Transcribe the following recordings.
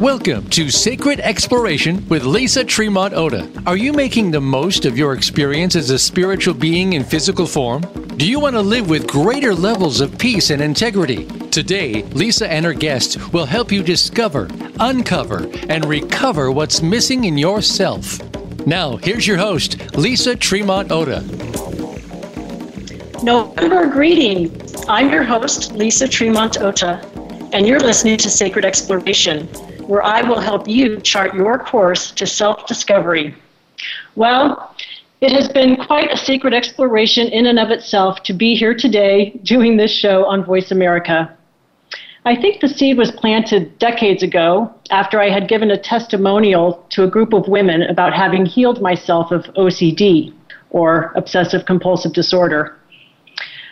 Welcome to Sacred Exploration with Lisa Tremont Ota. Are you making the most of your experience as a spiritual being in physical form? Do you want to live with greater levels of peace and integrity? Today, Lisa and her guests will help you discover, uncover, and recover what's missing in yourself. Now, here's your host, Lisa Tremont Ota. November greetings. I'm your host, Lisa Tremont Ota, and you're listening to Sacred Exploration where I will help you chart your course to self discovery. Well, it has been quite a sacred exploration in and of itself to be here today doing this show on Voice America. I think the seed was planted decades ago after I had given a testimonial to a group of women about having healed myself of OCD, or obsessive compulsive disorder.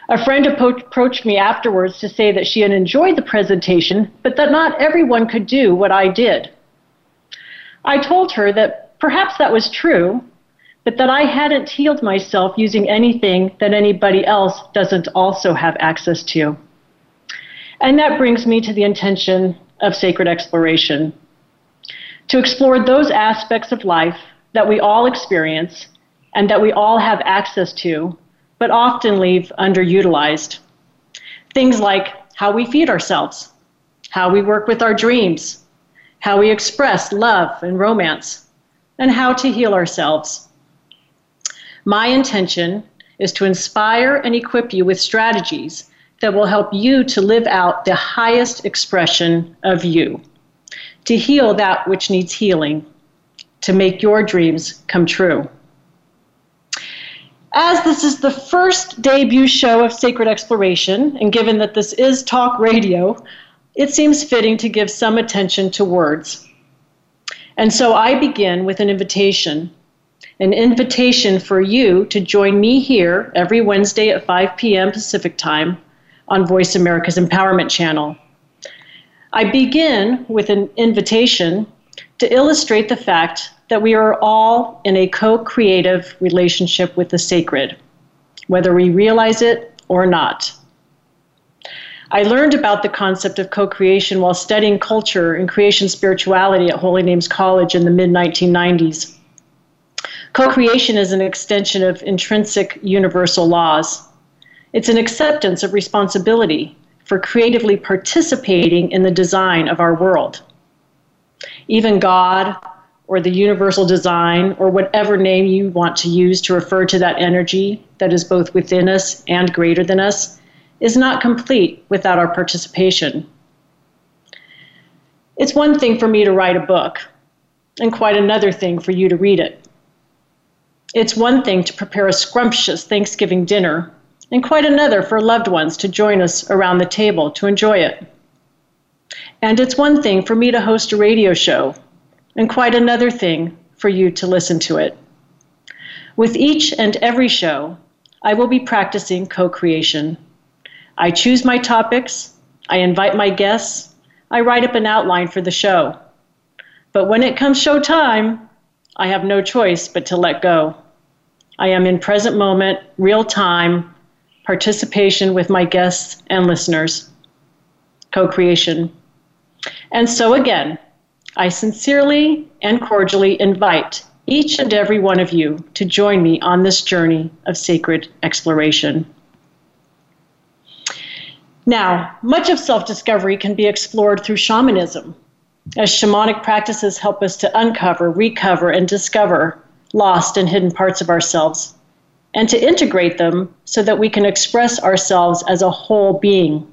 A friend approached me afterwards to say that she had enjoyed the presentation, but that not everyone could do what I did. I told her that perhaps that was true, but that I hadn't healed myself using anything that anybody else doesn't also have access to. And that brings me to the intention of sacred exploration to explore those aspects of life that we all experience and that we all have access to but often leave underutilized. Things like how we feed ourselves, how we work with our dreams, how we express love and romance, and how to heal ourselves. My intention is to inspire and equip you with strategies that will help you to live out the highest expression of you, to heal that which needs healing, to make your dreams come true. As this is the first debut show of Sacred Exploration, and given that this is talk radio, it seems fitting to give some attention to words. And so I begin with an invitation an invitation for you to join me here every Wednesday at 5 p.m. Pacific Time on Voice America's Empowerment Channel. I begin with an invitation to illustrate the fact that we are all in a co creative relationship with the sacred, whether we realize it or not. I learned about the concept of co creation while studying culture and creation spirituality at Holy Names College in the mid 1990s. Co creation is an extension of intrinsic universal laws. It's an acceptance of responsibility for creatively participating in the design of our world. Even God, or the universal design or whatever name you want to use to refer to that energy that is both within us and greater than us is not complete without our participation. It's one thing for me to write a book, and quite another thing for you to read it. It's one thing to prepare a scrumptious Thanksgiving dinner, and quite another for loved ones to join us around the table to enjoy it. And it's one thing for me to host a radio show and quite another thing for you to listen to it. With each and every show, I will be practicing co creation. I choose my topics, I invite my guests, I write up an outline for the show. But when it comes show time, I have no choice but to let go. I am in present moment, real time, participation with my guests and listeners. Co creation. And so again, I sincerely and cordially invite each and every one of you to join me on this journey of sacred exploration. Now, much of self discovery can be explored through shamanism, as shamanic practices help us to uncover, recover, and discover lost and hidden parts of ourselves, and to integrate them so that we can express ourselves as a whole being.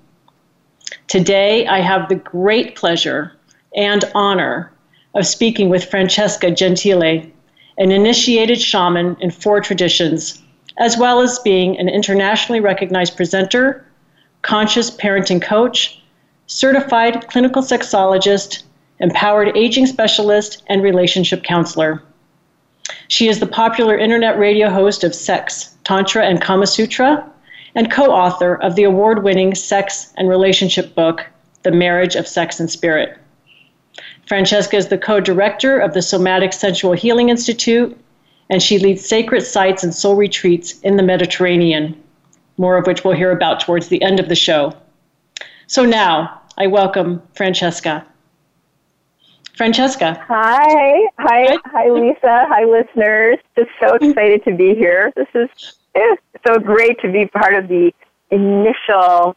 Today, I have the great pleasure and honor of speaking with Francesca Gentille, an initiated shaman in four traditions, as well as being an internationally recognized presenter, conscious parenting coach, certified clinical sexologist, empowered aging specialist, and relationship counselor. She is the popular internet radio host of Sex, Tantra, and Kama Sutra, and co author of the award winning sex and relationship book, The Marriage of Sex and Spirit. Francesca is the co director of the Somatic Sensual Healing Institute, and she leads sacred sites and soul retreats in the Mediterranean, more of which we'll hear about towards the end of the show. So now, I welcome Francesca. Francesca. Hi. Hi. Hi, Lisa. Hi, listeners. Just so excited to be here. This is eh, so great to be part of the initial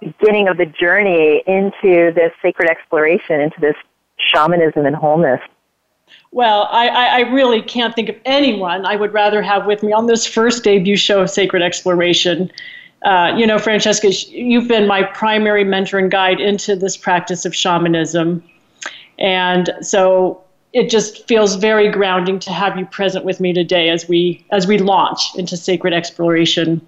beginning of the journey into this sacred exploration, into this shamanism and wholeness. Well, I, I, really can't think of anyone I would rather have with me on this first debut show of Sacred Exploration. Uh, you know, Francesca, you've been my primary mentor and guide into this practice of shamanism. And so it just feels very grounding to have you present with me today as we as we launch into sacred exploration.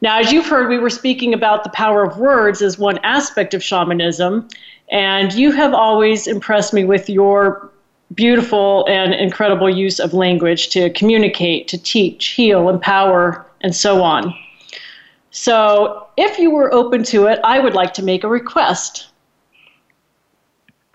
Now, as you've heard, we were speaking about the power of words as one aspect of shamanism, and you have always impressed me with your beautiful and incredible use of language to communicate, to teach, heal, empower, and so on. So, if you were open to it, I would like to make a request.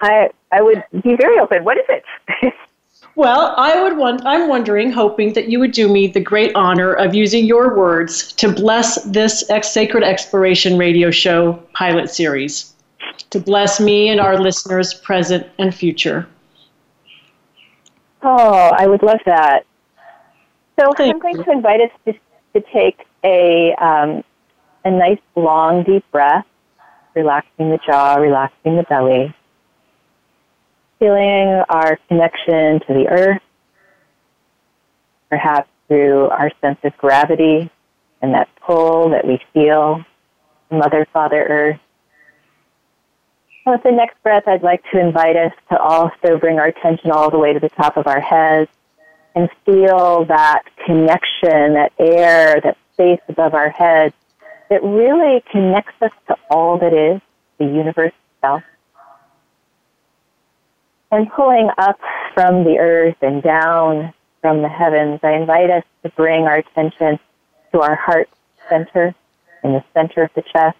I I would be very open. What is it? well, I would want, I'm wondering, hoping that you would do me the great honor of using your words to bless this ex- Sacred Exploration radio show pilot series, to bless me and our listeners, present and future. Oh, I would love that. So Thank I'm going you. to invite us to, to take a um, a nice long deep breath, relaxing the jaw, relaxing the belly, feeling our connection to the earth, perhaps through our sense of gravity and that pull that we feel, Mother, Father, Earth. With the next breath, I'd like to invite us to also bring our attention all the way to the top of our heads and feel that connection, that air, that space above our heads that really connects us to all that is, the universe itself. And pulling up from the earth and down from the heavens, I invite us to bring our attention to our heart center, in the center of the chest,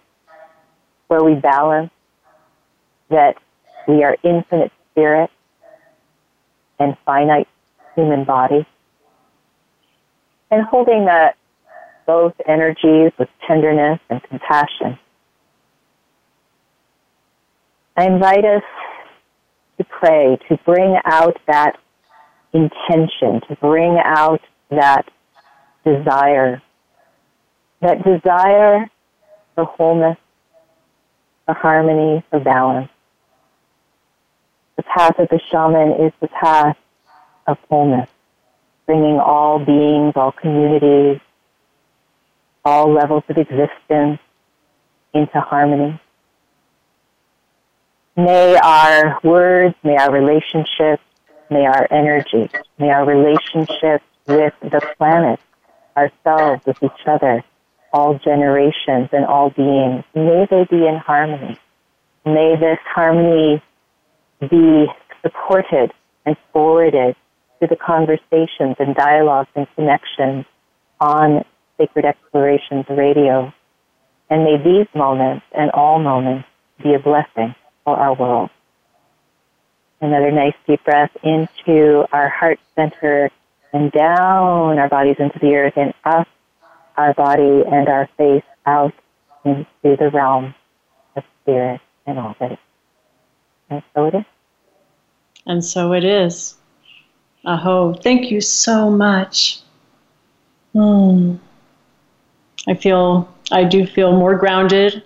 where we balance that we are infinite spirit and finite human body. And holding that both energies with tenderness and compassion. I invite us to pray, to bring out that intention, to bring out that desire, that desire for wholeness, for harmony, for balance. The path of the shaman is the path of wholeness, bringing all beings, all communities, all levels of existence into harmony. May our words, may our relationships, may our energy, may our relationships with the planet, ourselves, with each other, all generations and all beings, may they be in harmony. May this harmony be supported and forwarded to the conversations and dialogues and connections on Sacred Explorations Radio. And may these moments and all moments be a blessing for our world. Another nice deep breath into our heart center and down our bodies into the earth and up our body and our face out into the realm of spirit and all that. And so it is. And so it is. Aho. Thank you so much. Hmm. I feel, I do feel more grounded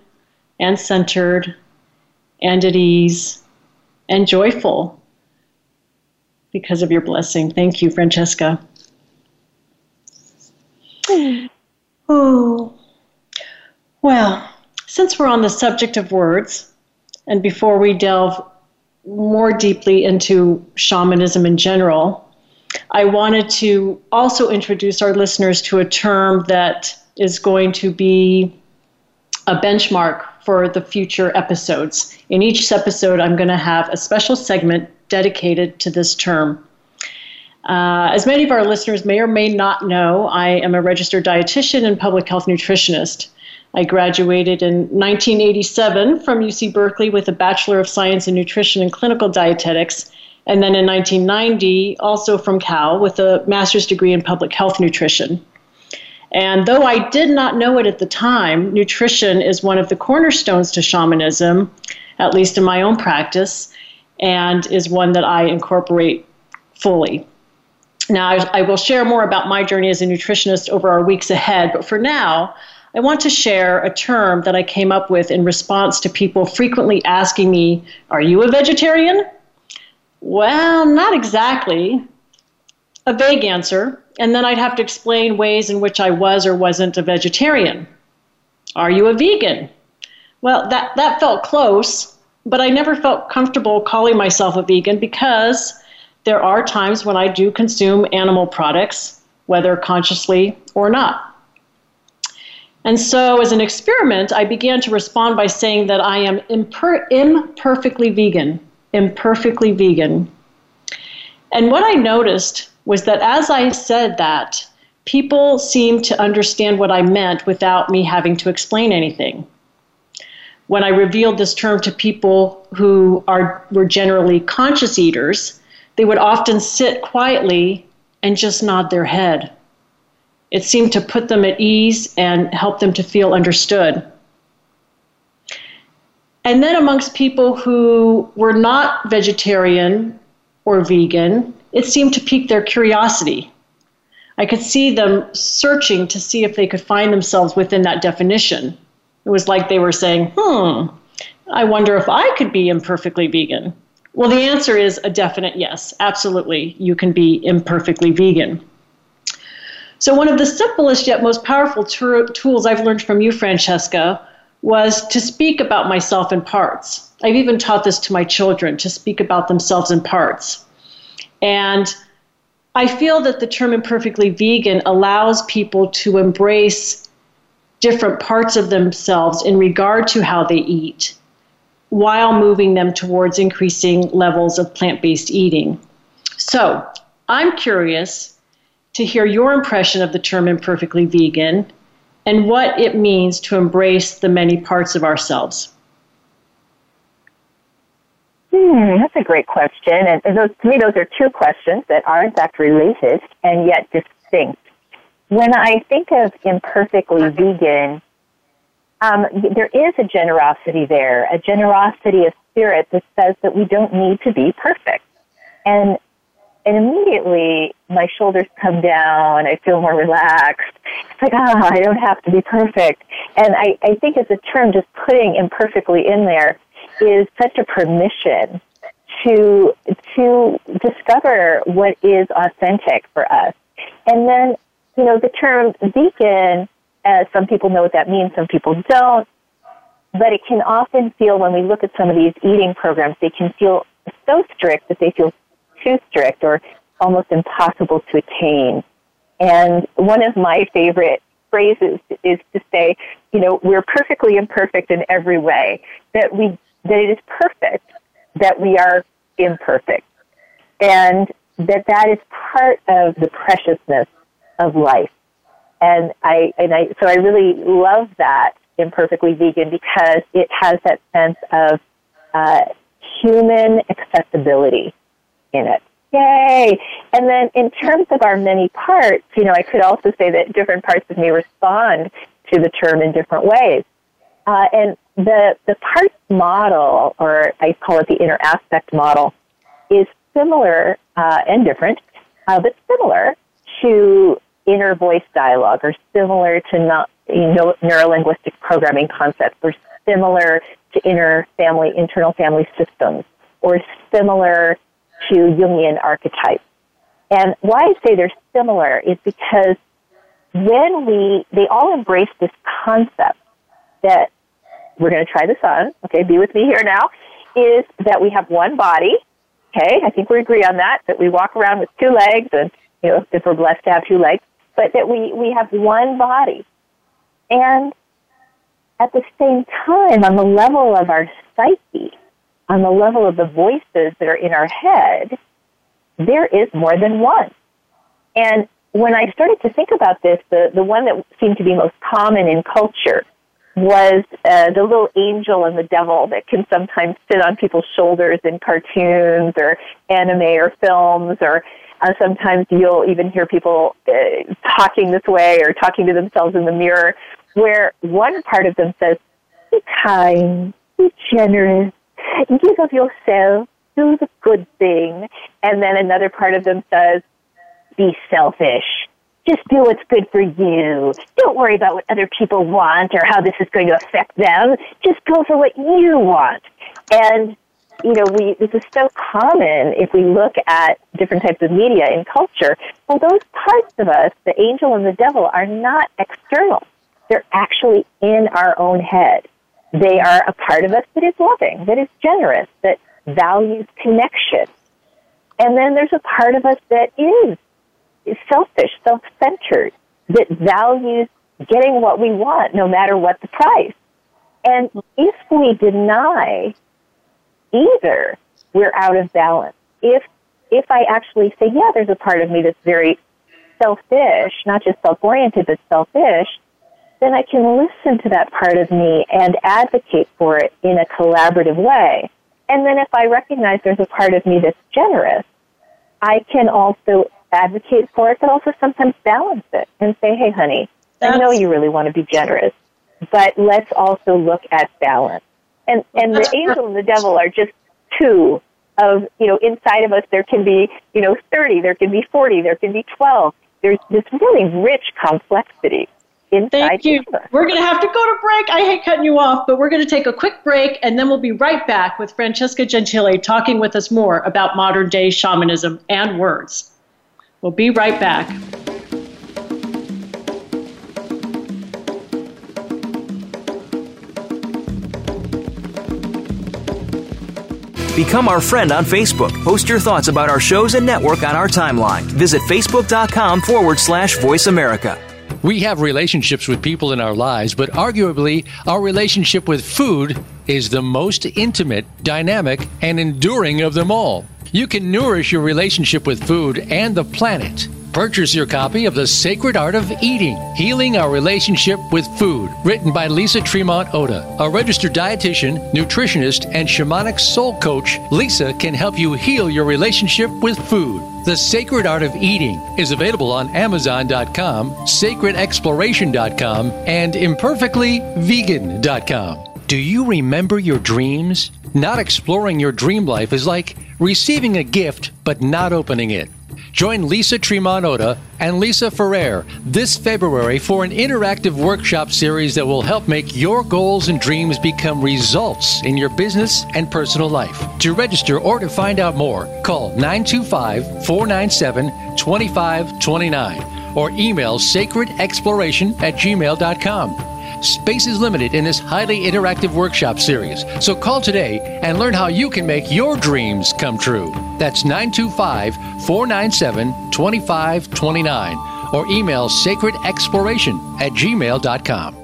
and centered and at ease and joyful because of your blessing. Thank you, Francesca. Oh, well, since we're on the subject of words, and before we delve more deeply into shamanism in general, I wanted to also introduce our listeners to a term that is going to be a benchmark for the future episodes. In each episode, I'm going to have a special segment dedicated to this term. Uh, as many of our listeners may or may not know, I am a registered dietitian and public health nutritionist. I graduated in 1987 from UC Berkeley with a Bachelor of Science in Nutrition and Clinical Dietetics, and then in 1990 also from Cal with a master's degree in public health nutrition. And though I did not know it at the time, nutrition is one of the cornerstones to shamanism, at least in my own practice. and is one that I incorporate fully. Now, I, will share more about my journey as a nutritionist over our weeks ahead, but for now, I want to share a term that I came up with in response to people frequently asking me, Are you a vegetarian? Well, not exactly. A vague answer, and then I'd have to explain ways in which I was or wasn't a vegetarian. Are you a vegan? Well, that, that felt close, but I never felt comfortable calling myself a vegan because there are times when I do consume animal products, whether consciously or not. And so, as an experiment, I began to respond by saying that I am imper- imperfectly vegan. Imperfectly vegan. And what I noticed was that as I said that, people seemed to understand what I meant without me having to explain anything. When I revealed this term to people who are, were generally conscious eaters, they would often sit quietly and just nod their head. It seemed to put them at ease and help them to feel understood. And then, amongst people who were not vegetarian or vegan, it seemed to pique their curiosity. I could see them searching to see if they could find themselves within that definition. It was like they were saying, hmm, I wonder if I could be imperfectly vegan. Well, the answer is a definite yes. Absolutely, you can be imperfectly vegan. So, one of the simplest yet most powerful t- tools I've learned from you, Francesca, was to speak about myself in parts. I've even taught this to my children to speak about themselves in parts. And I feel that the term imperfectly vegan allows people to embrace different parts of themselves in regard to how they eat while moving them towards increasing levels of plant based eating. So, I'm curious to hear your impression of the term imperfectly vegan and what it means to embrace the many parts of ourselves. Hmm, that's a great question. And those, to me, those are two questions that are, in fact, related and yet distinct. When I think of imperfectly vegan, um, there is a generosity there, a generosity of spirit that says that we don't need to be perfect. And and immediately my shoulders come down, I feel more relaxed. It's like, ah, oh, I don't have to be perfect. And I, I think as a term, just putting imperfectly in there is such a permission to to discover what is authentic for us. And then, you know, the term vegan uh, some people know what that means, some people don't. But it can often feel, when we look at some of these eating programs, they can feel so strict that they feel too strict or almost impossible to attain. And one of my favorite phrases is to say, you know, we're perfectly imperfect in every way. That we that it is perfect that we are imperfect, and that that is part of the preciousness of life and I and I so I really love that imperfectly vegan because it has that sense of uh, human accessibility in it. Yay! And then in terms of our many parts, you know, I could also say that different parts of me respond to the term in different ways. Uh, and the the parts model, or I call it the inner aspect model, is similar uh, and different, uh, but similar to inner voice dialogue or similar to not, you know, neurolinguistic programming concepts or similar to inner family, internal family systems or similar to Jungian archetypes. And why I say they're similar is because when we, they all embrace this concept that we're going to try this on, okay, be with me here now, is that we have one body, okay, I think we agree on that, that we walk around with two legs and, you know, if we're blessed to have two legs, but that we, we have one body. And at the same time, on the level of our psyche, on the level of the voices that are in our head, there is more than one. And when I started to think about this, the, the one that seemed to be most common in culture was uh, the little angel and the devil that can sometimes sit on people's shoulders in cartoons or anime or films or uh, sometimes you'll even hear people uh, talking this way or talking to themselves in the mirror, where one part of them says, "Be kind, be generous, give of yourself, do the good thing. And then another part of them says, be selfish. Just do what's good for you. Don't worry about what other people want or how this is going to affect them. Just go for what you want. And, you know, we, this is so common if we look at different types of media and culture. Well, those parts of us, the angel and the devil, are not external. They're actually in our own head. They are a part of us that is loving, that is generous, that values connection. And then there's a part of us that is, is selfish, self-centered, that values getting what we want no matter what the price. And if we deny either, we're out of balance. If if I actually say, yeah, there's a part of me that's very selfish, not just self-oriented, but selfish, then I can listen to that part of me and advocate for it in a collaborative way. And then if I recognize there's a part of me that's generous, I can also advocate for it, but also sometimes balance it and say, hey, honey, that's... I know you really want to be generous, but let's also look at balance. And, and the angel and the devil are just two of, you know, inside of us there can be, you know, 30, there can be 40, there can be 12. There's this really rich complexity inside Thank you. We're going to have to go to break. I hate cutting you off, but we're going to take a quick break and then we'll be right back with Francesca Gentille talking with us more about modern day shamanism and words. We'll be right back. Become our friend on Facebook. Post your thoughts about our shows and network on our timeline. Visit facebook.com forward slash voice America. We have relationships with people in our lives, but arguably, our relationship with food is the most intimate, dynamic, and enduring of them all. You can nourish your relationship with food and the planet Purchase your copy of The Sacred Art of Eating Healing Our Relationship with Food, written by Lisa Tremont Ota. A registered dietitian, nutritionist, and shamanic soul coach, Lisa can help you heal your relationship with food. The Sacred Art of Eating is available on Amazon.com, sacredexploration.com, and imperfectlyvegan.com. Do you remember your dreams? Not exploring your dream life is like receiving a gift but not opening it. Join Lisa Tremont Ota and Lisa Ferrer this February for an interactive workshop series that will help make your goals and dreams become results in your business and personal life. To register or to find out more, call 925 497 2529 or email sacredexploration at gmail.com. Space is limited in this highly interactive workshop series, so call today and learn how you can make your dreams come true. That's 925 497 2529 or email sacredexploration at gmail.com.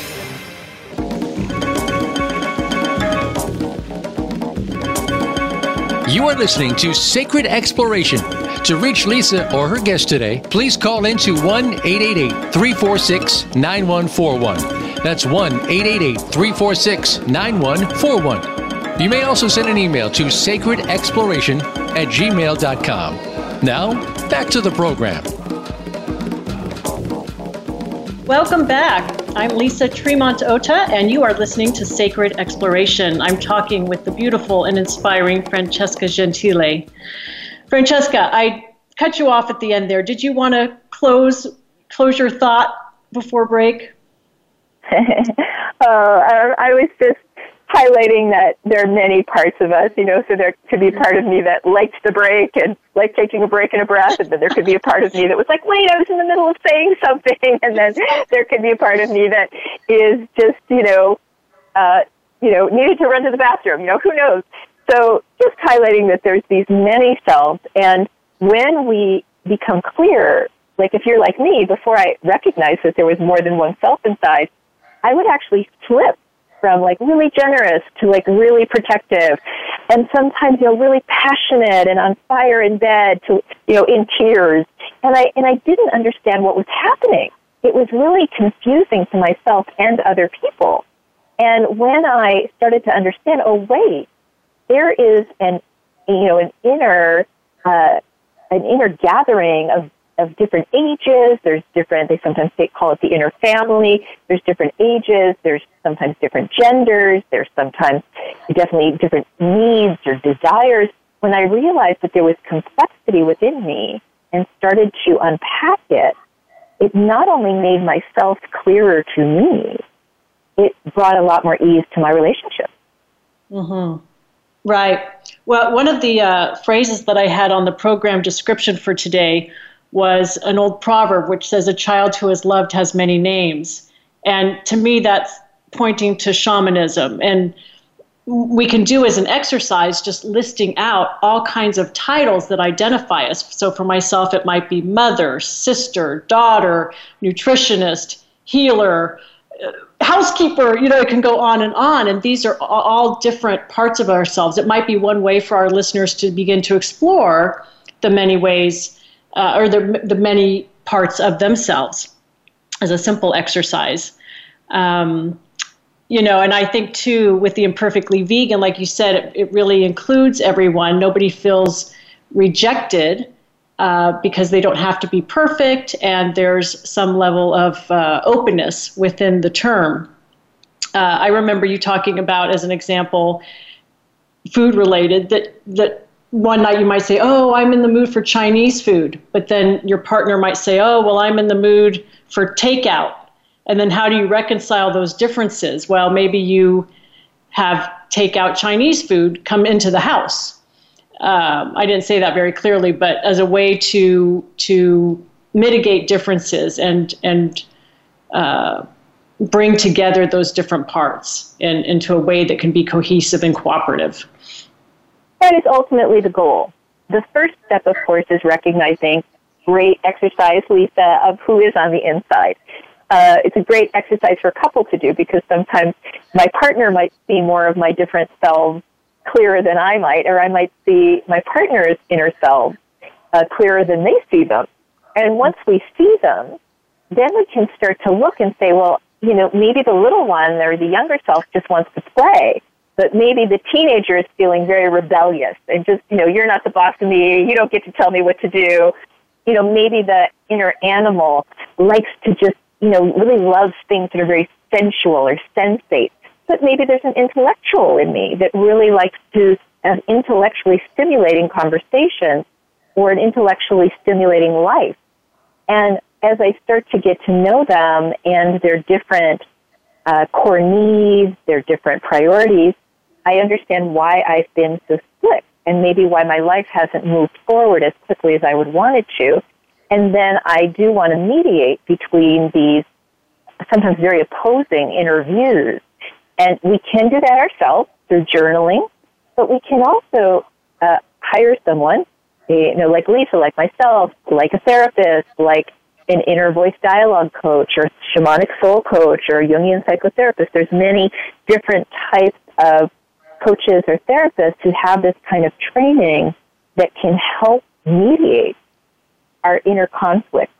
You are listening to Sacred Exploration. To reach Lisa or her guest today, please call into 1 888 346 9141. That's 1 888 346 9141. You may also send an email to sacredexploration at gmail.com. Now, back to the program. Welcome back. I'm Lisa Tremont Ota, and you are listening to Sacred Exploration. I'm talking with the beautiful and inspiring Francesca Gentille. Francesca, I cut you off at the end there. Did you want to close close your thought before break? uh, I, I was just highlighting that there are many parts of us, you know, so there could be part of me that liked the break and liked taking a break and a breath, and then there could be a part of me that was like, wait, I was in the middle of saying something, and then there could be a part of me that is just, you know, uh, you know, needed to run to the bathroom, you know, who knows? So just highlighting that there's these many selves, and when we become clear, like if you're like me, before I recognized that there was more than one self inside, I would actually flip from like really generous to like really protective and sometimes you know really passionate and on fire in bed to you know in tears And I, and I didn't understand what was happening. It was really confusing to myself and other people. And when I started to understand, oh wait, there is an, you know, an inner, uh, an inner gathering of of different ages. There's different, they sometimes say, call it the inner family. There's different ages. There's sometimes different genders. There's sometimes definitely different needs or desires. When I realized that there was complexity within me and started to unpack it, it not only made myself clearer to me, it brought a lot more ease to my relationship. Mm-hmm. Right. Well, one of the uh, phrases that I had on the program description for today was an old proverb which says, A child who is loved has many names. And to me, that's pointing to shamanism. And we can do as an exercise just listing out all kinds of titles that identify us. So for myself, it might be mother, sister, daughter, nutritionist, healer, uh, housekeeper, you know, it can go on and on. And these are all different parts of ourselves. It might be one way for our listeners to begin to explore the many ways uh, or the, the many parts of themselves as a simple exercise. Um, you know, and I think too, with the imperfectly vegan, like you said, it, it really includes everyone. Nobody feels rejected uh, because they don't have to be perfect, and there's some level of uh, openness within the term. Uh, I remember you talking about, as an example, food related, that that one night you might say, Oh, I'm in the mood for Chinese food. But then your partner might say, Oh, well, I'm in the mood for takeout. And then how do you reconcile those differences? Well, maybe you have takeout Chinese food come into the house. Um, I didn't say that very clearly, but as a way to to mitigate differences and and uh, bring together those different parts in, into a way that can be cohesive and cooperative. That is ultimately the goal. The first step, of course, is recognizing great exercise, Lisa, of who is on the inside. Uh, it's a great exercise for a couple to do because sometimes my partner might see more of my different selves clearer than I might, or I might see my partner's inner selves uh, clearer than they see them. And once we see them, then we can start to look and say, well, you know, maybe the little one or the younger self just wants to play but maybe the teenager is feeling very rebellious and just, you know, you're not the boss of me, you don't get to tell me what to do. You know, maybe the inner animal likes to just, you know, really loves things that are very sensual or sensate. But maybe there's an intellectual in me that really likes to have intellectually stimulating conversations or an intellectually stimulating life. And as I start to get to know them and their different uh, core needs, their different priorities, I understand why I've been so split and maybe why my life hasn't moved forward as quickly as I would want it to. And then I do want to mediate between these sometimes very opposing inner views. And we can do that ourselves through journaling, but we can also uh, hire someone, you know, like Lisa, like myself, like a therapist, like an inner voice dialogue coach or shamanic soul coach or Jungian psychotherapist. There's many different types of coaches or therapists who have this kind of training that can help mediate our inner conflict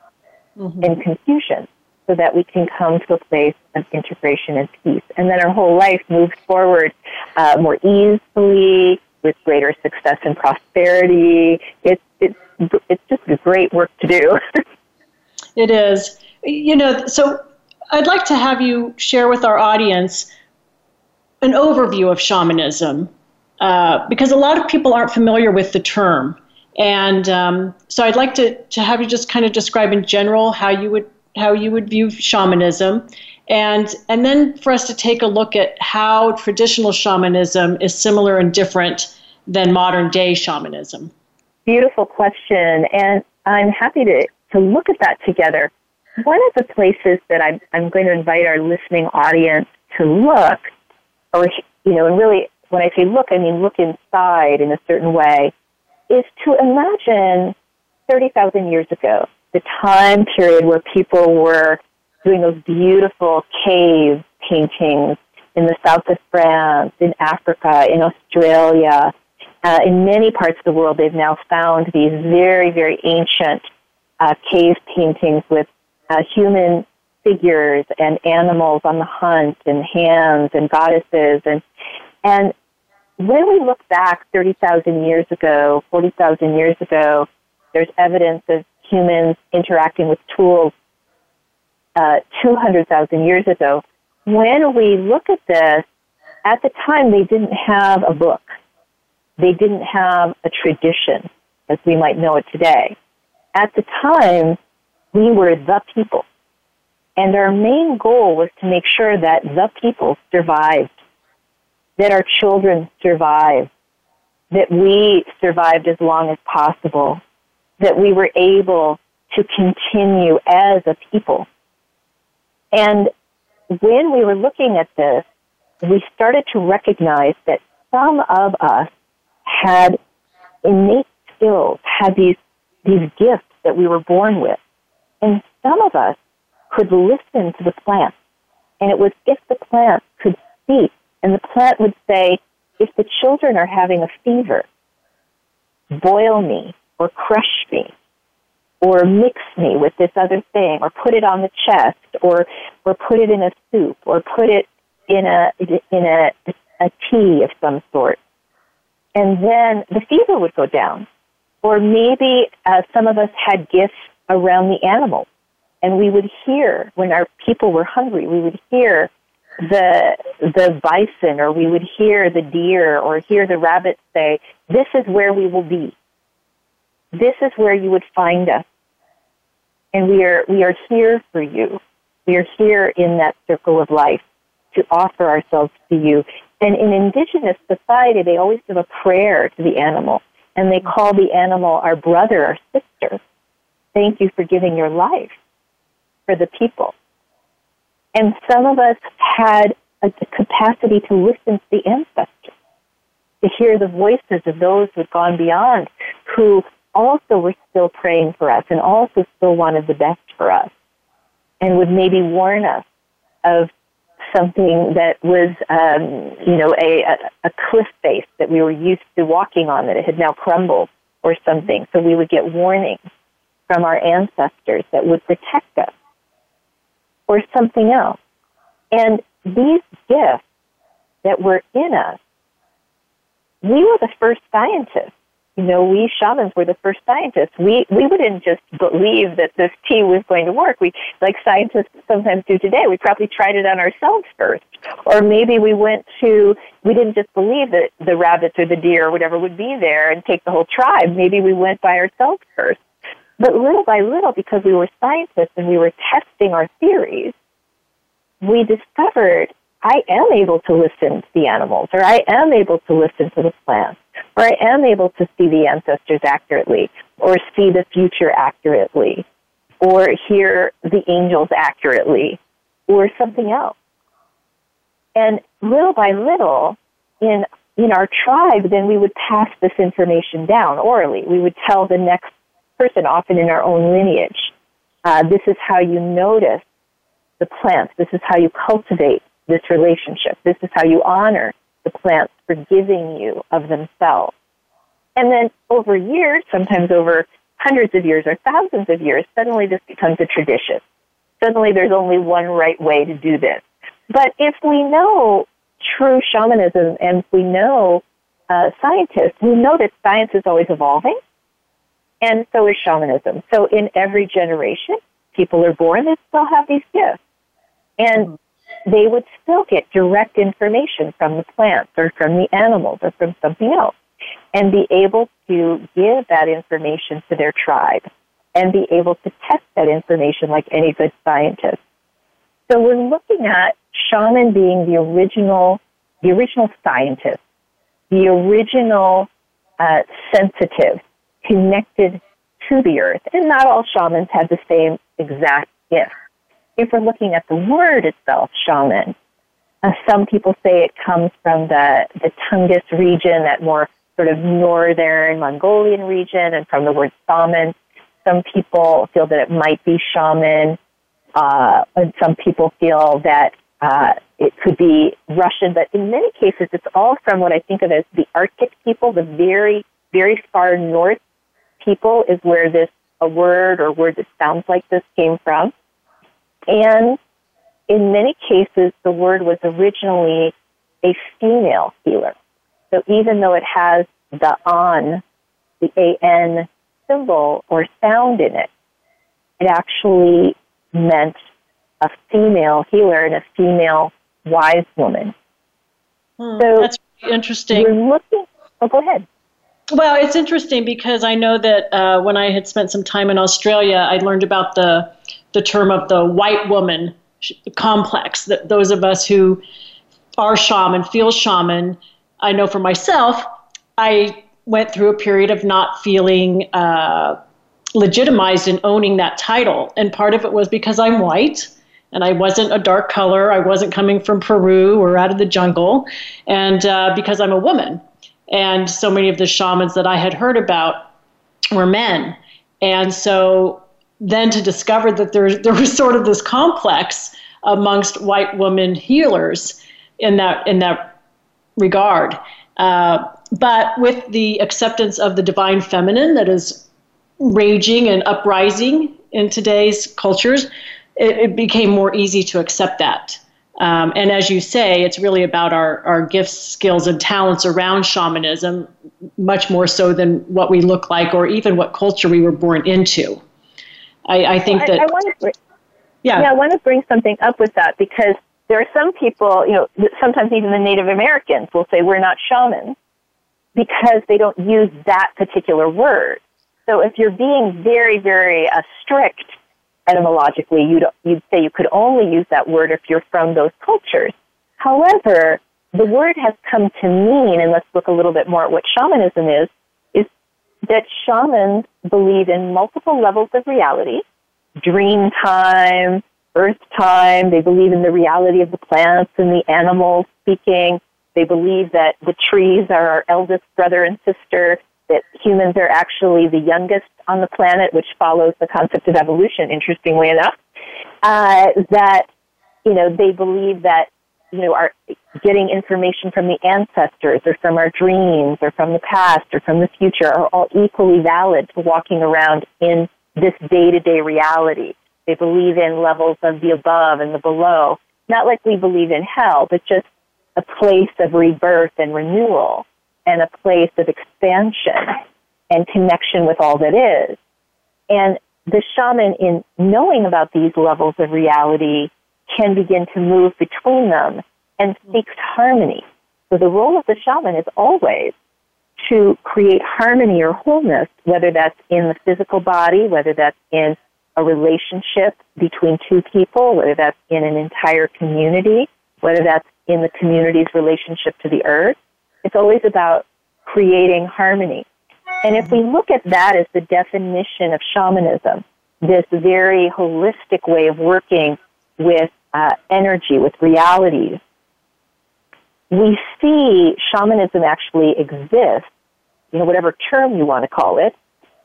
mm-hmm. and confusion so that we can come to a place of integration and peace. And then our whole life moves forward uh, more easily with greater success and prosperity. It's, it's, it's just great work to do. it is. You know, so I'd like to have you share with our audience an overview of shamanism uh, because a lot of people aren't familiar with the term. And um, so I'd like to, to have you just kind of describe in general how you would how you would view shamanism, and and then for us to take a look at how traditional shamanism is similar and different than modern day shamanism. Beautiful question, and I'm happy to, to look at that together. One of the places that I'm, I'm going to invite our listening audience to look or, you know, and really, when I say look, I mean look inside in a certain way, is to imagine 30,000 years ago, the time period where people were doing those beautiful cave paintings in the south of France, in Africa, in Australia, uh, in many parts of the world, they've now found these very, very ancient uh, cave paintings with uh, human figures and animals on the hunt and hands and goddesses and and when we look back 30,000 years ago, 40,000 years ago, there's evidence of humans interacting with tools uh, 200,000 years ago. When we look at this, at the time they didn't have a book. They didn't have a tradition as we might know it today. At the time, we were the people. And our main goal was to make sure that the people survived, that our children survived, that we survived as long as possible, that we were able to continue as a people. And when we were looking at this, we started to recognize that some of us had innate skills, had these, these gifts that we were born with. And some of us could listen to the plant. And it was if the plant could speak, and the plant would say, if the children are having a fever, boil me or crush me or mix me with this other thing or put it on the chest or or put it in a soup or put it in a in a a tea of some sort and then the fever would go down or maybe uh, some of us had gifts around the animals and we would hear when our people were hungry we would hear the the bison or we would hear the deer or hear the rabbit say this is where we will be. This is where you would find us. And we are we are here for you. We are here in that circle of life to offer ourselves to you. And in indigenous society they always give a prayer to the animal and they call the animal our brother or sister thank you for giving your life for the people. And some of us had a capacity to listen to the ancestors, to hear the voices of those who had gone beyond, who also were still praying for us and also still wanted the best for us, and would maybe warn us of something that was, um, you know, a, a, a cliff face that we were used to walking on that it had now crumbled or something. So we would get warnings from our ancestors that would protect us or something else. And these gifts that were in us, we were the first scientists. You know, we shamans were the first scientists. We we wouldn't just believe that this tea was going to work. We like scientists sometimes do today. We probably tried it on ourselves first. Or maybe we went to we didn't just believe that the rabbits or the deer or whatever would be there and take the whole tribe. Maybe we went by ourselves first. But little by little, because we were scientists and we were testing our theories, we discovered I am able to listen to the animals, or I am able to listen to the plants, or I am able to see the ancestors accurately, or see the future accurately, or hear the angels accurately, or something else. And little by little, in in our tribe, then we would pass this information down orally. We would tell the next person, often in our own lineage. Uh, this is how you notice the plants. This is how you cultivate this relationship. This is how you honor the plants for giving you of themselves. And then over years, sometimes over hundreds of years or thousands of years, suddenly this becomes a tradition. Suddenly there's only one right way to do this. But if we know true shamanism and we know uh, scientists, we know that science is always evolving and so is shamanism. So in every generation, people are born that still have these gifts. And they would still get direct information from the plants or from the animals or from something else and be able to give that information to their tribe and be able to test that information like any good scientist. So we're looking at shaman being the original, the original scientist, the original uh, sensitive connected to the earth. And not all shamans have the same exact gift. If we're looking at the word itself, shaman, uh, some people say it comes from the, the Tungus region, that more sort of northern Mongolian region, and from the word shaman. Some people feel that it might be shaman, uh, and some people feel that uh, it could be Russian, but in many cases, it's all from what I think of as the Arctic people, the very, very far north people is where this a word or word that sounds like this came from. And in many cases, the word was originally a female healer. So even though it has the on, the an symbol or sound in it, it actually meant a female healer and a female wise woman. Hmm, so that's interesting. We're looking. Oh, go ahead. Well, it's interesting because I know that uh, when I had spent some time in Australia, I learned about the the term of the white woman complex. That those of us who are shaman, feel shaman. I know for myself, I went through a period of not feeling uh, legitimized in owning that title, and part of it was because I'm white and I wasn't a dark color. I wasn't coming from Peru or out of the jungle, and uh, because I'm a woman. And so many of the shamans that I had heard about were men. And so then to discover that there, there was sort of this complex amongst white women healers in that, in that regard. Uh, but with the acceptance of the divine feminine that is raging and uprising in today's cultures, it, it became more easy to accept that. Um, and as you say, it's really about our, our gifts, skills, and talents around shamanism, much more so than what we look like or even what culture we were born into. I, I think well, that. I, I want to, yeah. yeah, I want to bring something up with that because there are some people, you know, sometimes even the Native Americans will say we're not shamans because they don't use that particular word. So if you're being very, very uh, strict etymologically, you'd, you'd say you could only use that word if you're from those cultures. However, the word has come to mean, and let's look a little bit more at what shamanism is, is that shamans believe in multiple levels of reality, dream time, earth time, they believe in the reality of the plants and the animals speaking, they believe that the trees are our eldest brother and sister, that humans are actually the youngest on the planet, which follows the concept of evolution, interestingly enough. Uh, that, you know, they believe that, you know, our getting information from the ancestors or from our dreams or from the past or from the future are all equally valid to walking around in this day to day reality. They believe in levels of the above and the below. Not like we believe in hell, but just a place of rebirth and renewal and a place of expansion and connection with all that is. And the shaman, in knowing about these levels of reality, can begin to move between them and hmm. seeks harmony. So the role of the shaman is always to create harmony or wholeness, whether that's in the physical body, whether that's in a relationship between two people, whether that's in an entire community, whether that's in the community's relationship to the earth. It's always about creating harmony. And if we hmm. look at that as the definition of shamanism, this very holistic way of working with uh, energy, with realities, we see shamanism actually exists, you know, whatever term you want to call it,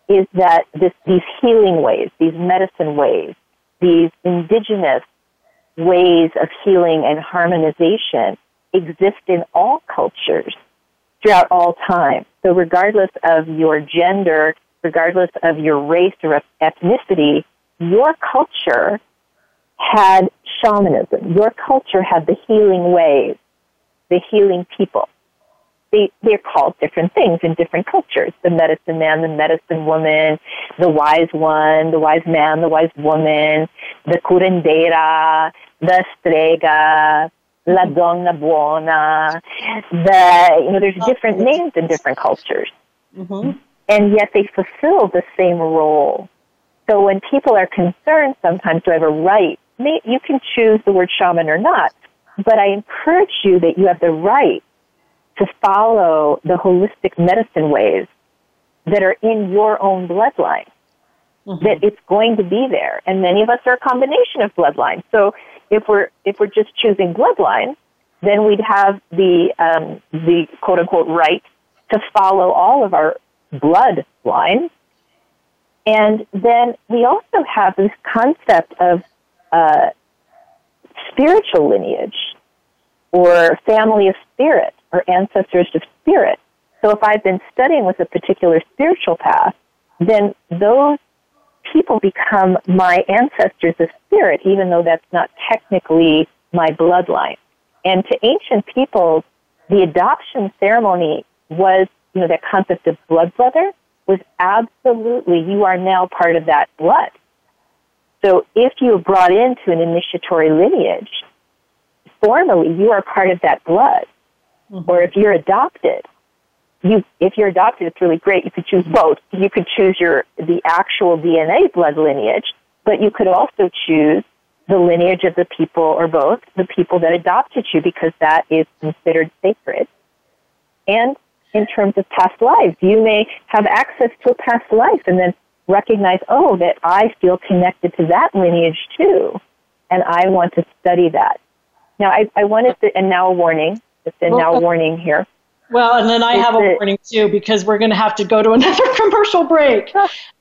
is that this, these healing ways, these medicine ways, these indigenous ways of healing and harmonization exist in all cultures throughout all time. So regardless of your gender, regardless of your race or ethnicity, your culture had shamanism. Your culture had the healing ways, the healing people. They, they're called different things in different cultures. The medicine man, the medicine woman, the wise one, the wise man, the wise woman, the curandera, the strega, La Donna Buona. The, you know, there's different names in different cultures. Mm-hmm. And yet they fulfill the same role. So when people are concerned sometimes, do I have a right? You can choose the word shaman or not, but I encourage you that you have the right to follow the holistic medicine ways that are in your own bloodline. Mm-hmm. That it's going to be there. And many of us are a combination of bloodlines. So if we're if we're just choosing bloodline, then we'd have the um, the quote unquote right to follow all of our bloodline. And then we also have this concept of uh, spiritual lineage or family of spirit or ancestors of spirit. So if I've been studying with a particular spiritual path, then those people become my ancestors of spirit, even though that's not technically my bloodline. And to ancient peoples, the adoption ceremony was, you know, that concept of blood brother was absolutely, you are now part of that blood. So if you are brought into an initiatory lineage, formally you are part of that blood. Mm-hmm. Or if you're adopted, you, if you're adopted, it's really great. You could choose both. You could choose your, the actual DNA blood lineage, but you could also choose the lineage of the people or both, the people that adopted you because that is considered sacred. And in terms of past lives, you may have access to a past life and then recognize, oh, that I feel connected to that lineage too. And I want to study that. Now, I, I wanted to, and now a warning, just a now warning here. Well, and then I have a warning too because we're going to have to go to another commercial break.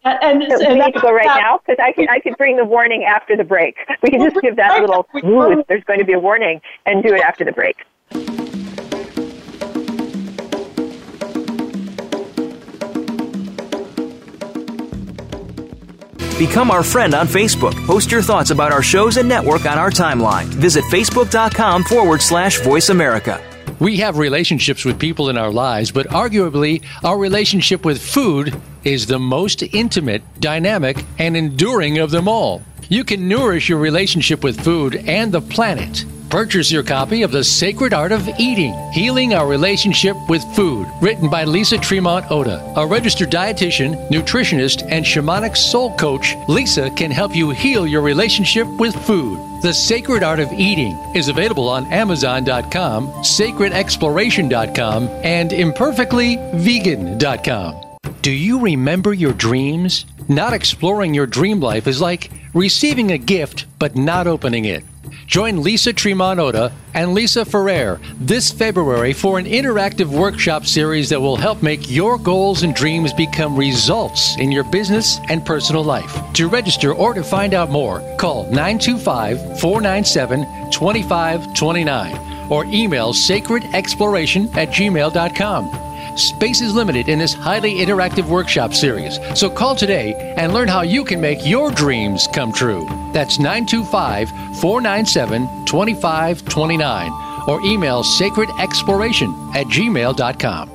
And, and, so we need to go right that, now because I can I can bring the warning after the break. We can just give that little ooh, there's going to be a warning and do it after the break. Become our friend on Facebook. Post your thoughts about our shows and network on our timeline. Visit facebook.com forward slash voice America. We have relationships with people in our lives, but arguably, our relationship with food is the most intimate, dynamic, and enduring of them all. You can nourish your relationship with food and the planet Purchase your copy of The Sacred Art of Eating Healing Our Relationship with Food, written by Lisa Tremont Ota. A registered dietitian, nutritionist, and shamanic soul coach, Lisa can help you heal your relationship with food. The Sacred Art of Eating is available on Amazon.com, sacredexploration.com, and imperfectlyvegan.com. Do you remember your dreams? Not exploring your dream life is like receiving a gift but not opening it. Join Lisa Tremont and Lisa Ferrer this February for an interactive workshop series that will help make your goals and dreams become results in your business and personal life. To register or to find out more, call 925 497 2529 or email sacredexploration at gmail.com. Space is limited in this highly interactive workshop series, so call today and learn how you can make your dreams come true. That's 925 497 2529 or email sacredexploration at gmail.com.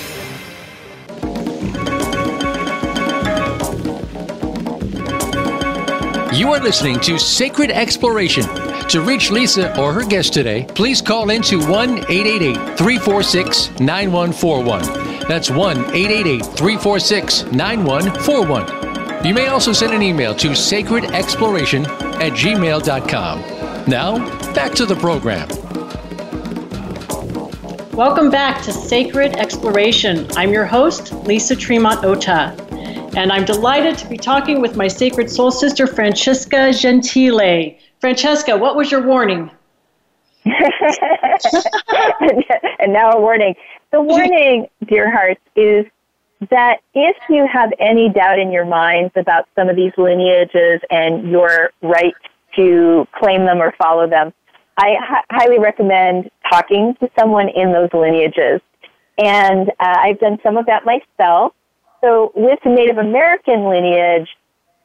You are listening to Sacred Exploration. To reach Lisa or her guest today, please call into 1 888 346 9141. That's 1 888 346 9141. You may also send an email to sacredexploration at gmail.com. Now, back to the program. Welcome back to Sacred Exploration. I'm your host, Lisa Tremont Ota and I'm delighted to be talking with my sacred soul sister, Francesca Gentille. Francesca, what was your warning? and now a warning. The warning, dear hearts, is that if you have any doubt in your minds about some of these lineages and your right to claim them or follow them, I h- highly recommend talking to someone in those lineages. And uh, I've done some of that myself. So with Native American lineage,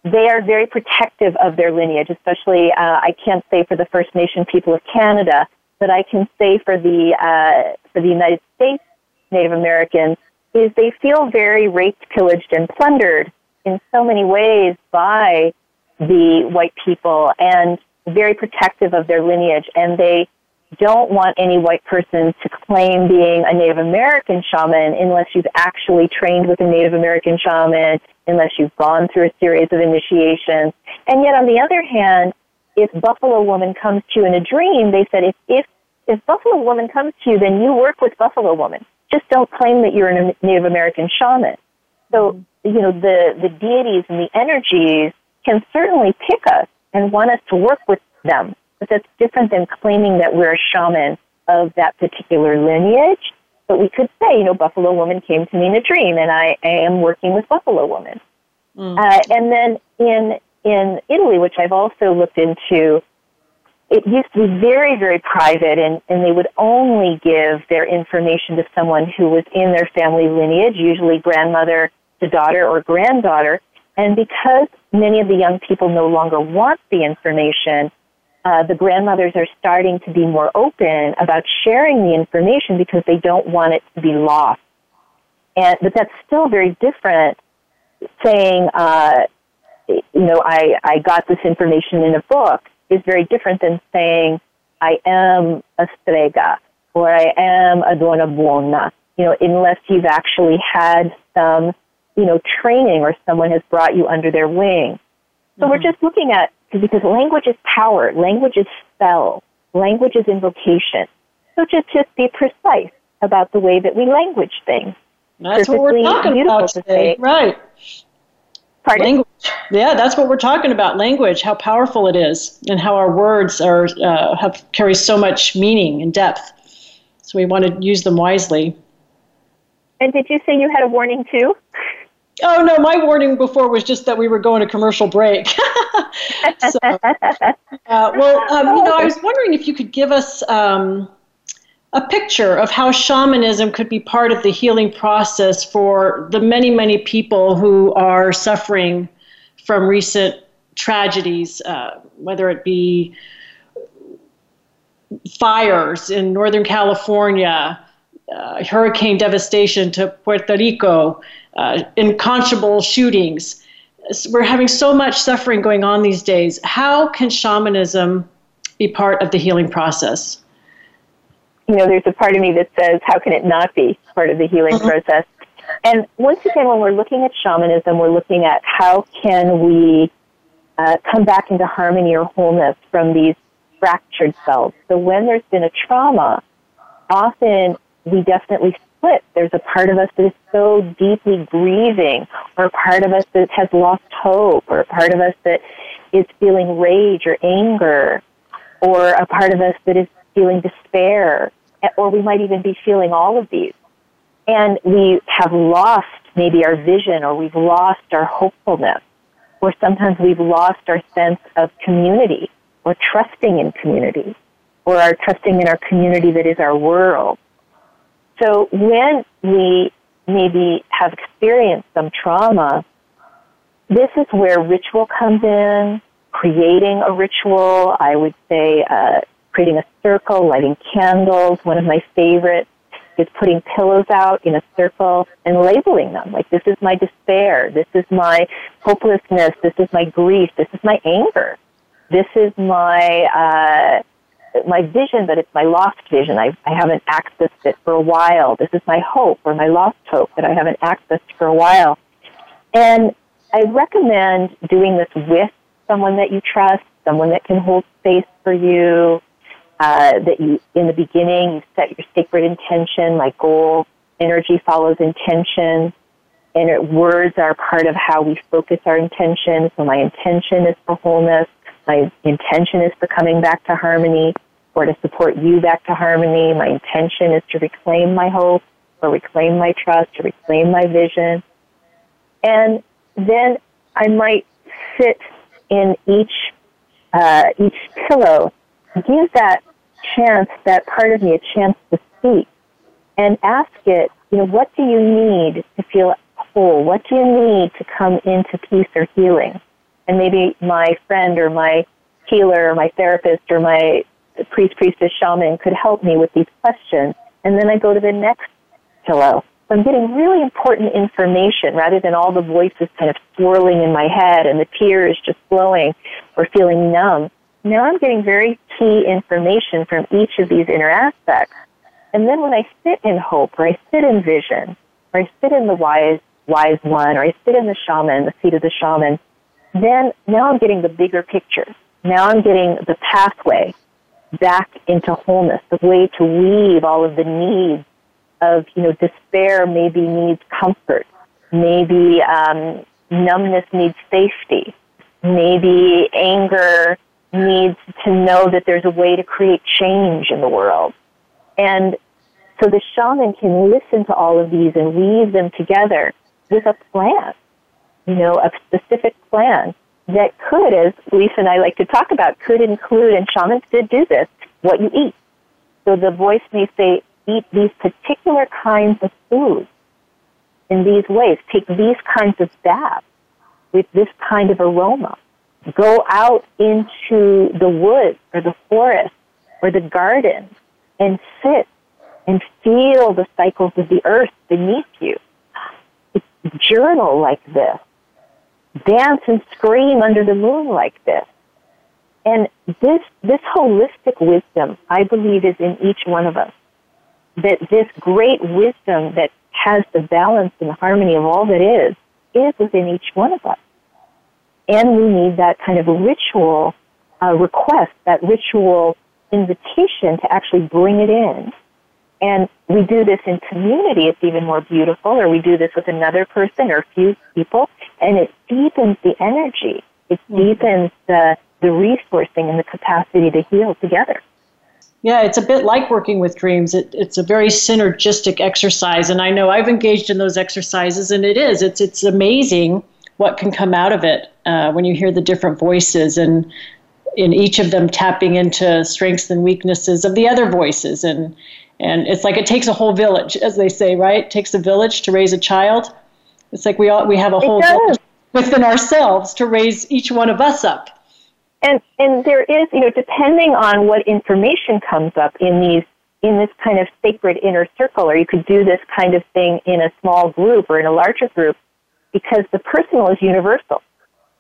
they are very protective of their lineage, especially, uh, I can't say for the First Nation people of Canada, but I can say for the, uh, for the United States Native Americans, is they feel very raped, pillaged, and plundered in so many ways by the white people and very protective of their lineage. And they don't want any white person to claim being a Native American shaman unless you've actually trained with a Native American shaman, unless you've gone through a series of initiations. And yet, on the other hand, if Buffalo Woman comes to you in a dream, they said if, if, if Buffalo Woman comes to you, then you work with Buffalo Woman. Just don't claim that you're a Native American shaman. So, mm-hmm. you know, the, the deities and the energies can certainly pick us and want us to work with them but that's different than claiming that we're a shaman of that particular lineage. But we could say, you know, Buffalo Woman came to me in a dream, and I, I am working with Buffalo Woman. Mm. Uh, and then in in Italy, which I've also looked into, it used to be very, very private, and, and they would only give their information to someone who was in their family lineage, usually grandmother to daughter or granddaughter. And because many of the young people no longer want the information, uh, the grandmothers are starting to be more open about sharing the information because they don't want it to be lost. And but that's still very different. Saying, uh, you know, I I got this information in a book is very different than saying I am a strega or I am a donna buona. You know, unless you've actually had some, you know, training or someone has brought you under their wing. So mm-hmm. we're just looking at because language is power, language is spell, language is invocation. So just just be precise about the way that we language things. That's what we're talking about today, to right? Pardon? Language. Yeah, that's what we're talking about. Language, how powerful it is, and how our words are uh, have carry so much meaning and depth. So we want to use them wisely. And did you say you had a warning too? Oh no, my warning before was just that we were going to commercial break. so, uh, well, um, you know, I was wondering if you could give us um, a picture of how shamanism could be part of the healing process for the many, many people who are suffering from recent tragedies, uh, whether it be fires in Northern California, uh, hurricane devastation to Puerto Rico, uh, shootings. We're having so much suffering going on these days. How can shamanism be part of the healing process? You know, there's a part of me that says, how can it not be part of the healing mm-hmm. process? And once again, when we're looking at shamanism, we're looking at how can we uh, come back into harmony or wholeness from these fractured selves. So when there's been a trauma, often we definitely split. There's a part of us that is so deeply grieving, or a part of us that has lost hope, or a part of us that is feeling rage or anger, or a part of us that is feeling despair, or we might even be feeling all of these. And we have lost maybe our vision, or we've lost our hopefulness, or sometimes we've lost our sense of community, or trusting in community, or our trusting in our community that is our world so when we maybe have experienced some trauma, this is where ritual comes in, creating a ritual. I would say uh, creating a circle, lighting candles. One of my favorites is putting pillows out in a circle and labeling them. Like, this is my despair. This is my hopelessness. This is my grief. This is my anger. This is my, uh, my vision, but it's my lost vision. I, I haven't accessed it for a while. This is my hope or my lost hope that I haven't accessed for a while. And I recommend doing this with someone that you trust, someone that can hold space for you, uh, that you, in the beginning, you set your sacred intention, like goal, energy follows intention, and it, words are part of how we focus our intention. So my intention is for wholeness. My intention is for coming back to harmony or to support you back to harmony. My intention is to reclaim my hope or reclaim my trust or reclaim my vision. And then I might sit in each uh, each pillow, give that chance, that part of me, a chance to speak, and ask it, you know, what do you need to feel whole? What do you need to come into peace or healing? And maybe my friend or my healer or my therapist or my priest, priestess, shaman could help me with these questions. And then I go to the next pillow. So I'm getting really important information rather than all the voices kind of swirling in my head and the tears just flowing or feeling numb. Now I'm getting very key information from each of these inner aspects. And then when I sit in hope or I sit in vision or I sit in the wise, wise one or I sit in the shaman, the seat of the shaman, then now I'm getting the bigger picture. Now I'm getting the pathway back into wholeness, the way to weave all of the needs of, you know, despair maybe needs comfort, maybe um, numbness needs safety, maybe anger needs to know that there's a way to create change in the world. And so the shaman can listen to all of these and weave them together with a plan, you know, a specific plan that could, as Lisa and I like to talk about, could include, and shamans did do this, what you eat. So the voice may say, eat these particular kinds of foods in these ways. Take these kinds of baths with this kind of aroma. Go out into the woods or the forest or the garden and sit and feel the cycles of the earth beneath you. Journal like this. Dance and scream under the moon like this. And this, this holistic wisdom, I believe, is in each one of us. That this great wisdom that has the balance and the harmony of all that is, is within each one of us. And we need that kind of ritual uh, request, that ritual invitation to actually bring it in. And we do this in community, it's even more beautiful, or we do this with another person or a few people, and it deepens the energy. It mm-hmm. deepens the, the resourcing and the capacity to heal together. Yeah, it's a bit like working with dreams. It, it's a very synergistic exercise, and I know I've engaged in those exercises, and it is. It's it's amazing what can come out of it uh, when you hear the different voices, and in each of them tapping into strengths and weaknesses of the other voices, and and it's like it takes a whole village, as they say, right? It takes a village to raise a child. It's like we all we have a whole within ourselves to raise each one of us up. And and there is, you know, depending on what information comes up in these in this kind of sacred inner circle, or you could do this kind of thing in a small group or in a larger group, because the personal is universal.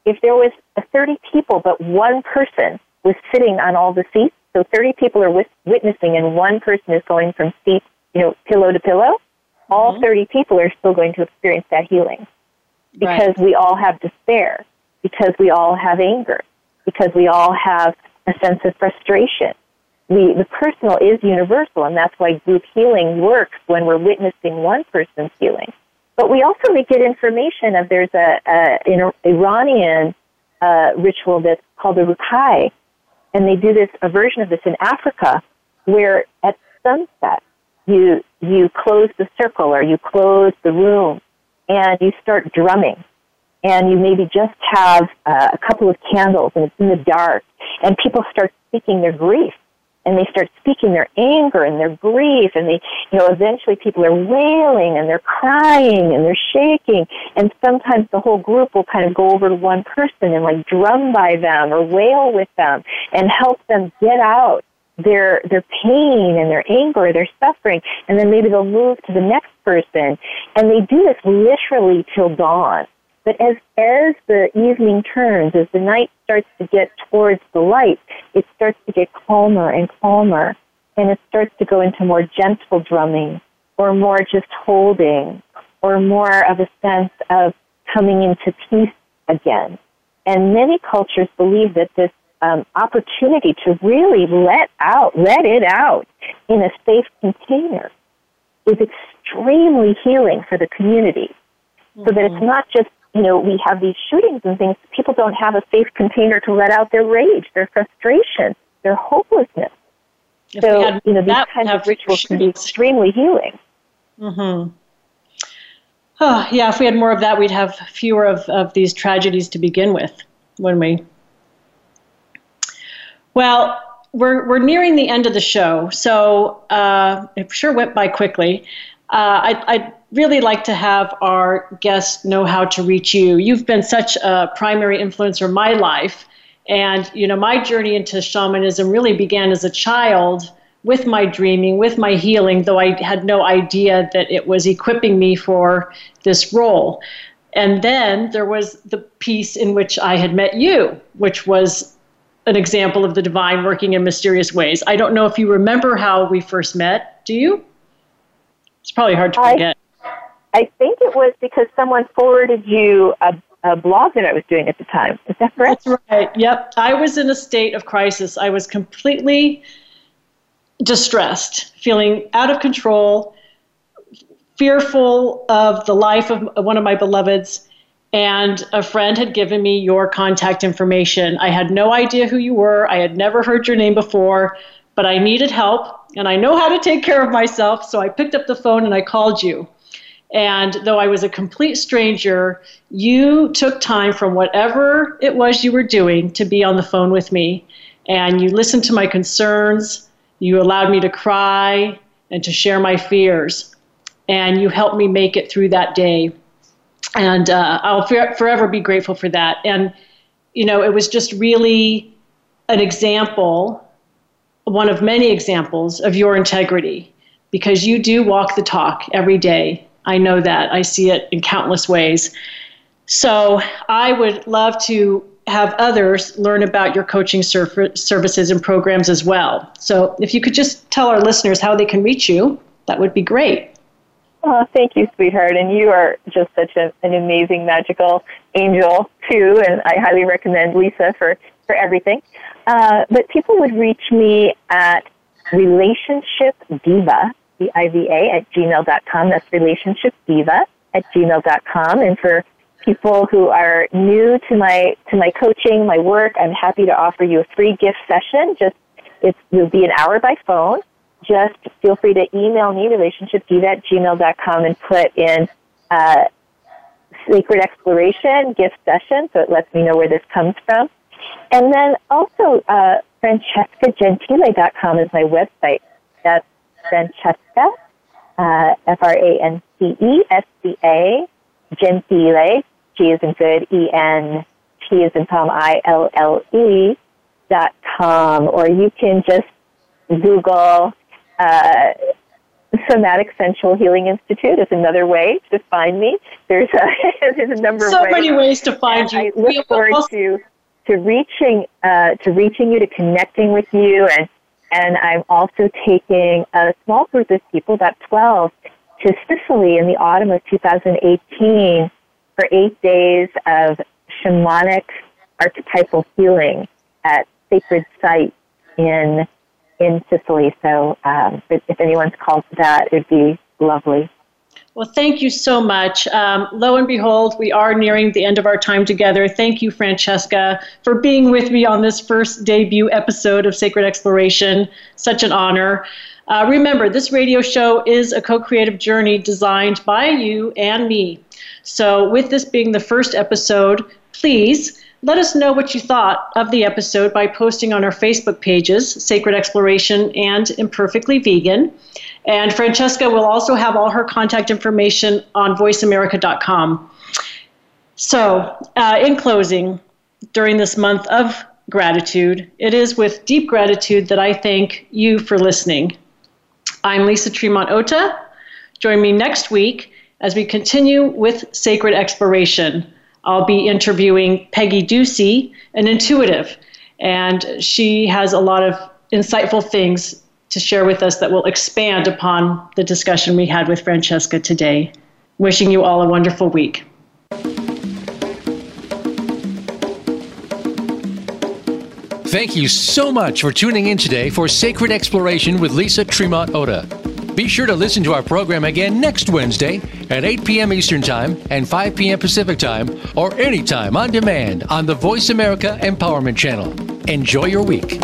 If there was 30 people, but one person was sitting on all the seats, so 30 people are witnessing and one person is going from seat, you know, pillow to pillow, all mm-hmm. 30 people are still going to experience that healing. Because right. we all have despair, because we all have anger, because we all have a sense of frustration. We, the personal is universal, and that's why group healing works when we're witnessing one person's healing. But we also may get information of there's a, a an Iranian uh, ritual that's called the Ruqai, and they do this a version of this in Africa, where at sunset you you close the circle or you close the room, and you start drumming, and you maybe just have uh, a couple of candles, and it's in the dark, and people start speaking their grief and they start speaking their anger and their grief and they you know eventually people are wailing and they're crying and they're shaking and sometimes the whole group will kind of go over to one person and like drum by them or wail with them and help them get out their their pain and their anger, their suffering, and then maybe they'll move to the next person. And they do this literally till dawn. But as, as the evening turns, as the night starts to get towards the light, it starts to get calmer and calmer. And it starts to go into more gentle drumming or more just holding or more of a sense of coming into peace again. And many cultures believe that this um, opportunity to really let out, let it out in a safe container is extremely healing for the community. So that it's mm-hmm. not just you know, we have these shootings and things, people don't have a safe container to let out their rage, their frustration, their hopelessness. If so, you know, these kinds of rituals can be extremely healing. Mm-hmm. Oh, yeah, if we had more of that, we'd have fewer of, of these tragedies to begin with, wouldn't we? Well, we're, we're nearing the end of the show, so uh, it sure went by quickly. Uh, I, I'd really like to have our guests know how to reach you. You've been such a primary influencer in my life. And, you know, my journey into shamanism really began as a child with my dreaming, with my healing, though I had no idea that it was equipping me for this role. And then there was the piece in which I had met you, which was an example of the divine working in mysterious ways. I don't know if you remember how we first met. Do you? It's probably hard to forget. I, I think it was because someone forwarded you a, a blog that I was doing at the time. Is that correct? That's right. Yep. I was in a state of crisis. I was completely distressed, feeling out of control, fearful of the life of one of my beloveds. And a friend had given me your contact information. I had no idea who you were, I had never heard your name before, but I needed help and I know how to take care of myself, so I picked up the phone and I called you. And though I was a complete stranger, you took time from whatever it was you were doing to be on the phone with me. And you listened to my concerns. You allowed me to cry and to share my fears. And you helped me make it through that day. And uh, I'll forever be grateful for that. And, you know, it was just really an example, one of many examples of your integrity, because you do walk the talk every day I know that. I see it in countless ways. So I would love to have others learn about your coaching services and programs as well. So if you could just tell our listeners how they can reach you, that would be great. Oh, thank you, sweetheart. And you are just such a, an amazing, magical angel, too. And I highly recommend Lisa for, for everything. Uh, but people would reach me at Relationship Diva, at gmail.com. That's relationship diva at gmail.com. And for people who are new to my, to my coaching, my work, I'm happy to offer you a free gift session. Just, it will be an hour by phone. Just feel free to email me, relationshipdiva at gmail.com and put in, uh, Sacred Exploration gift session, so it lets me know where this comes from. And then also, uh, FrancescaGentille.com is my website. That's Francesca, uh, F R A N C E S C A, Gentille, G is in good, E N, T is in Tom, I L L E dot com, or you can just Google uh, Somatic Sensual Healing Institute is another way to find me. There's a, there's a number so of ways. So many ways to find you. I look forward to to reaching uh, to reaching you, to connecting with you, and and I'm also taking a small group of people, about 12, to Sicily in the autumn of 2018 for eight days of shamanic archetypal healing at sacred sites in in Sicily. So um, if, anyone's called that, it'd be lovely. Well, thank you so much. Um, lo and behold, we are nearing the end of our time together. Thank you, Francesca, for being with me on this first debut episode of Sacred Exploration. Such an honor. Uh, remember, this radio show is a co creative journey designed by you and me. So, with this being the first episode, please let us know what you thought of the episode by posting on our Facebook pages, Sacred Exploration and Imperfectly Vegan. And Francesca will also have all her contact information on voiceamerica.com. So, uh, in closing, during this month of gratitude, it is with deep gratitude that I thank you for listening. I'm Lisa Tremont Ota. Join me next week as we continue with Sacred Exploration. I'll be interviewing Peggy Ducey, an intuitive, and she has a lot of insightful things to share with us that will expand upon the discussion we had with Francesca today. Wishing you all a wonderful week. Thank you so much for tuning in today for Sacred Exploration with Lisa Tremont Ota. Be sure to listen to our program again next Wednesday at 8 p.m. Eastern Time and 5 p.m. Pacific Time or anytime on demand on the Voice America Empowerment Channel. Enjoy your week.